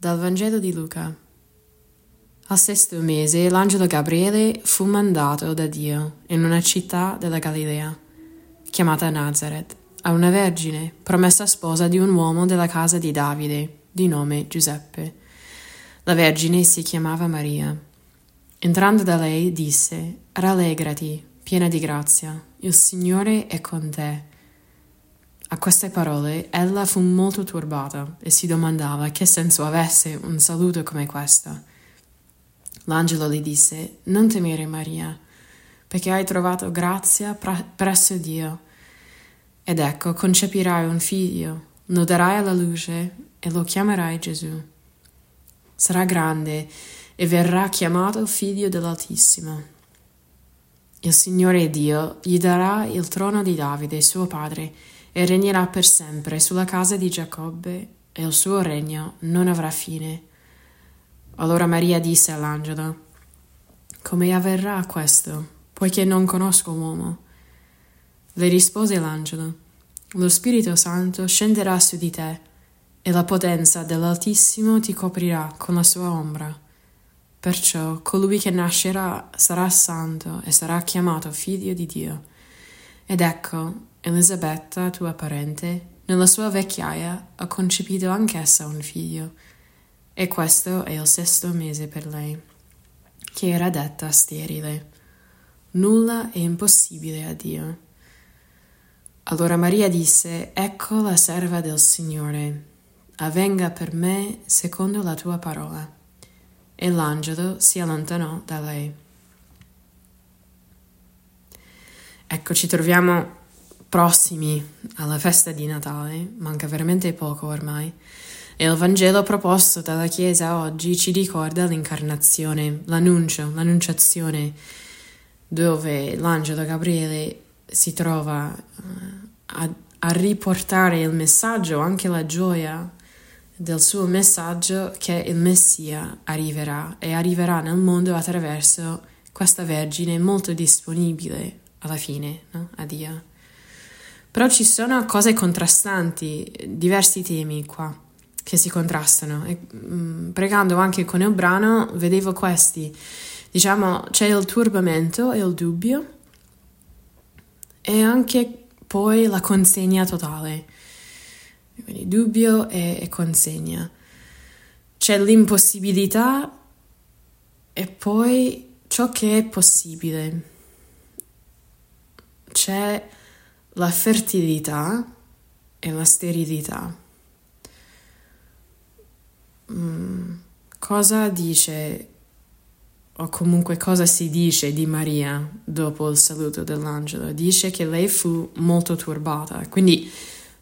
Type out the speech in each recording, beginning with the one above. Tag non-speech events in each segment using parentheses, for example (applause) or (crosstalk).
Dal Vangelo di Luca. Al sesto mese l'angelo Gabriele fu mandato da Dio in una città della Galilea, chiamata Nazareth, a una vergine, promessa sposa di un uomo della casa di Davide, di nome Giuseppe. La vergine si chiamava Maria. Entrando da lei disse, Rallegrati, piena di grazia, il Signore è con te. A queste parole ella fu molto turbata e si domandava che senso avesse un saluto come questo. L'angelo le disse, Non temere Maria, perché hai trovato grazia presso Dio. Ed ecco, concepirai un figlio, lo darai alla luce e lo chiamerai Gesù. Sarà grande e verrà chiamato figlio dell'Altissimo. Il Signore Dio gli darà il trono di Davide, suo padre, e regnerà per sempre sulla casa di Giacobbe, e il suo regno non avrà fine. Allora Maria disse all'angelo, Come avverrà questo, poiché non conosco uomo? Le rispose l'angelo, Lo Spirito Santo scenderà su di te, e la potenza dell'Altissimo ti coprirà con la sua ombra. Perciò colui che nascerà sarà santo e sarà chiamato figlio di Dio. Ed ecco, Elisabetta, tua parente, nella sua vecchiaia ha concepito anch'essa un figlio, e questo è il sesto mese per lei, che era detta sterile. Nulla è impossibile a Dio. Allora Maria disse, Ecco la serva del Signore, avvenga per me secondo la tua parola e l'angelo si allontanò da lei. Ecco, ci troviamo prossimi alla festa di Natale, manca veramente poco ormai, e il Vangelo proposto dalla Chiesa oggi ci ricorda l'incarnazione, l'annuncio, l'annunciazione, dove l'angelo Gabriele si trova eh, a, a riportare il messaggio, anche la gioia del suo messaggio che il Messia arriverà e arriverà nel mondo attraverso questa Vergine molto disponibile alla fine no? a Dio. Però ci sono cose contrastanti, diversi temi qua che si contrastano e mh, mm, pregando anche con il brano vedevo questi. Diciamo c'è il turbamento e il dubbio e anche poi la consegna totale quindi dubbio e, e consegna. C'è l'impossibilità e poi ciò che è possibile. C'è la fertilità e la sterilità. Mm, cosa dice o comunque cosa si dice di Maria dopo il saluto dell'angelo? Dice che lei fu molto turbata, quindi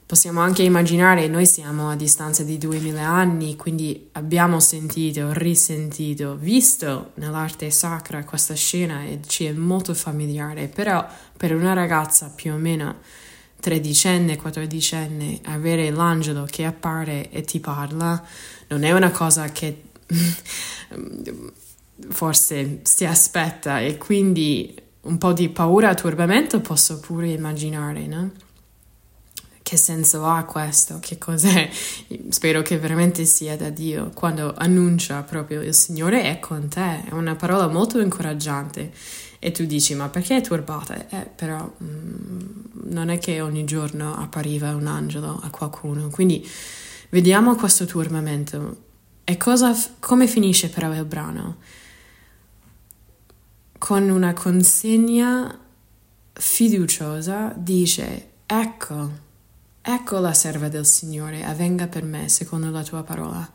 Possiamo anche immaginare, noi siamo a distanza di 2000 anni, quindi abbiamo sentito, risentito, visto nell'arte sacra questa scena e ci è molto familiare, però per una ragazza più o meno tredicenne, quattordicenne, avere l'angelo che appare e ti parla non è una cosa che (laughs) forse si aspetta e quindi un po' di paura, turbamento posso pure immaginare, no? Che senso ha questo? Che cos'è? Spero che veramente sia da Dio quando annuncia proprio il Signore è con te. È una parola molto incoraggiante. E tu dici, ma perché è turbata? Eh, però mm, non è che ogni giorno appariva un angelo a qualcuno. Quindi vediamo questo turbamento. E cosa, come finisce però il brano? Con una consegna fiduciosa dice, ecco, Ecco la serva del Signore, avvenga per me secondo la tua parola.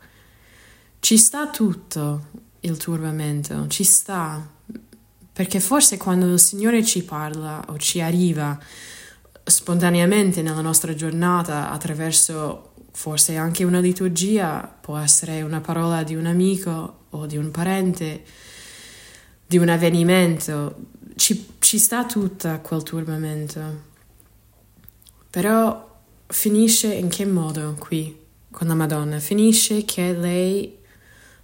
Ci sta tutto il turbamento, ci sta, perché forse quando il Signore ci parla o ci arriva spontaneamente nella nostra giornata attraverso forse anche una liturgia, può essere una parola di un amico o di un parente, di un avvenimento, ci, ci sta tutto quel turbamento. Però finisce in che modo qui con la Madonna? Finisce che lei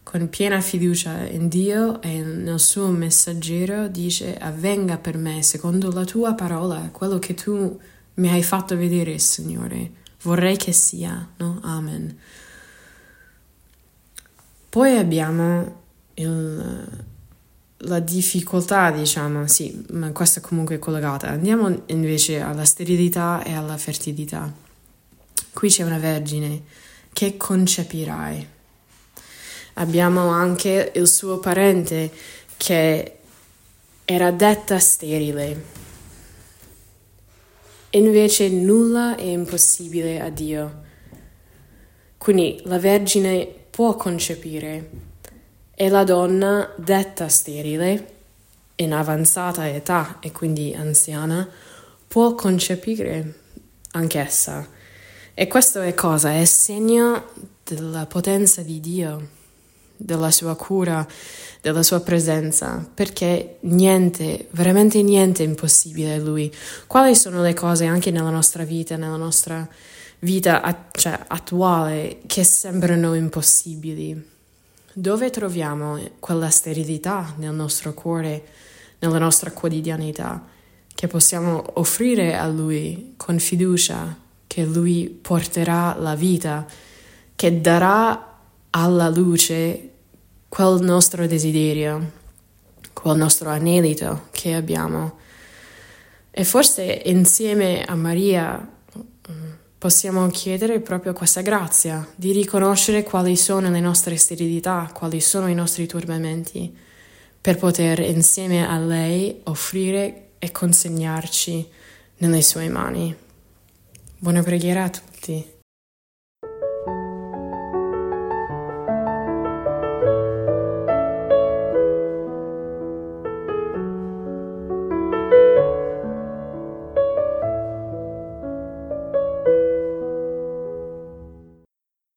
con piena fiducia in Dio e nel suo messaggero dice avvenga per me secondo la tua parola quello che tu mi hai fatto vedere, Signore. Vorrei che sia, no? Amen. Poi abbiamo il, la difficoltà, diciamo, sì, ma questa è comunque collegata. Andiamo invece alla sterilità e alla fertilità. Qui c'è una vergine che concepirai. Abbiamo anche il suo parente che era detta sterile. Invece nulla è impossibile a Dio. Quindi la Vergine può concepire e la donna detta sterile, in avanzata età e quindi anziana, può concepire anch'essa. E questo è cosa? È segno della potenza di Dio, della sua cura, della sua presenza, perché niente, veramente niente è impossibile a Lui. Quali sono le cose anche nella nostra vita, nella nostra vita cioè, attuale, che sembrano impossibili? Dove troviamo quella sterilità nel nostro cuore, nella nostra quotidianità, che possiamo offrire a Lui con fiducia, che Lui porterà la vita, che darà alla luce quel nostro desiderio, quel nostro anelito che abbiamo. E forse insieme a Maria possiamo chiedere proprio questa grazia di riconoscere quali sono le nostre sterilità, quali sono i nostri turbamenti, per poter insieme a lei offrire e consegnarci nelle sue mani. Buona preghiera a tutti.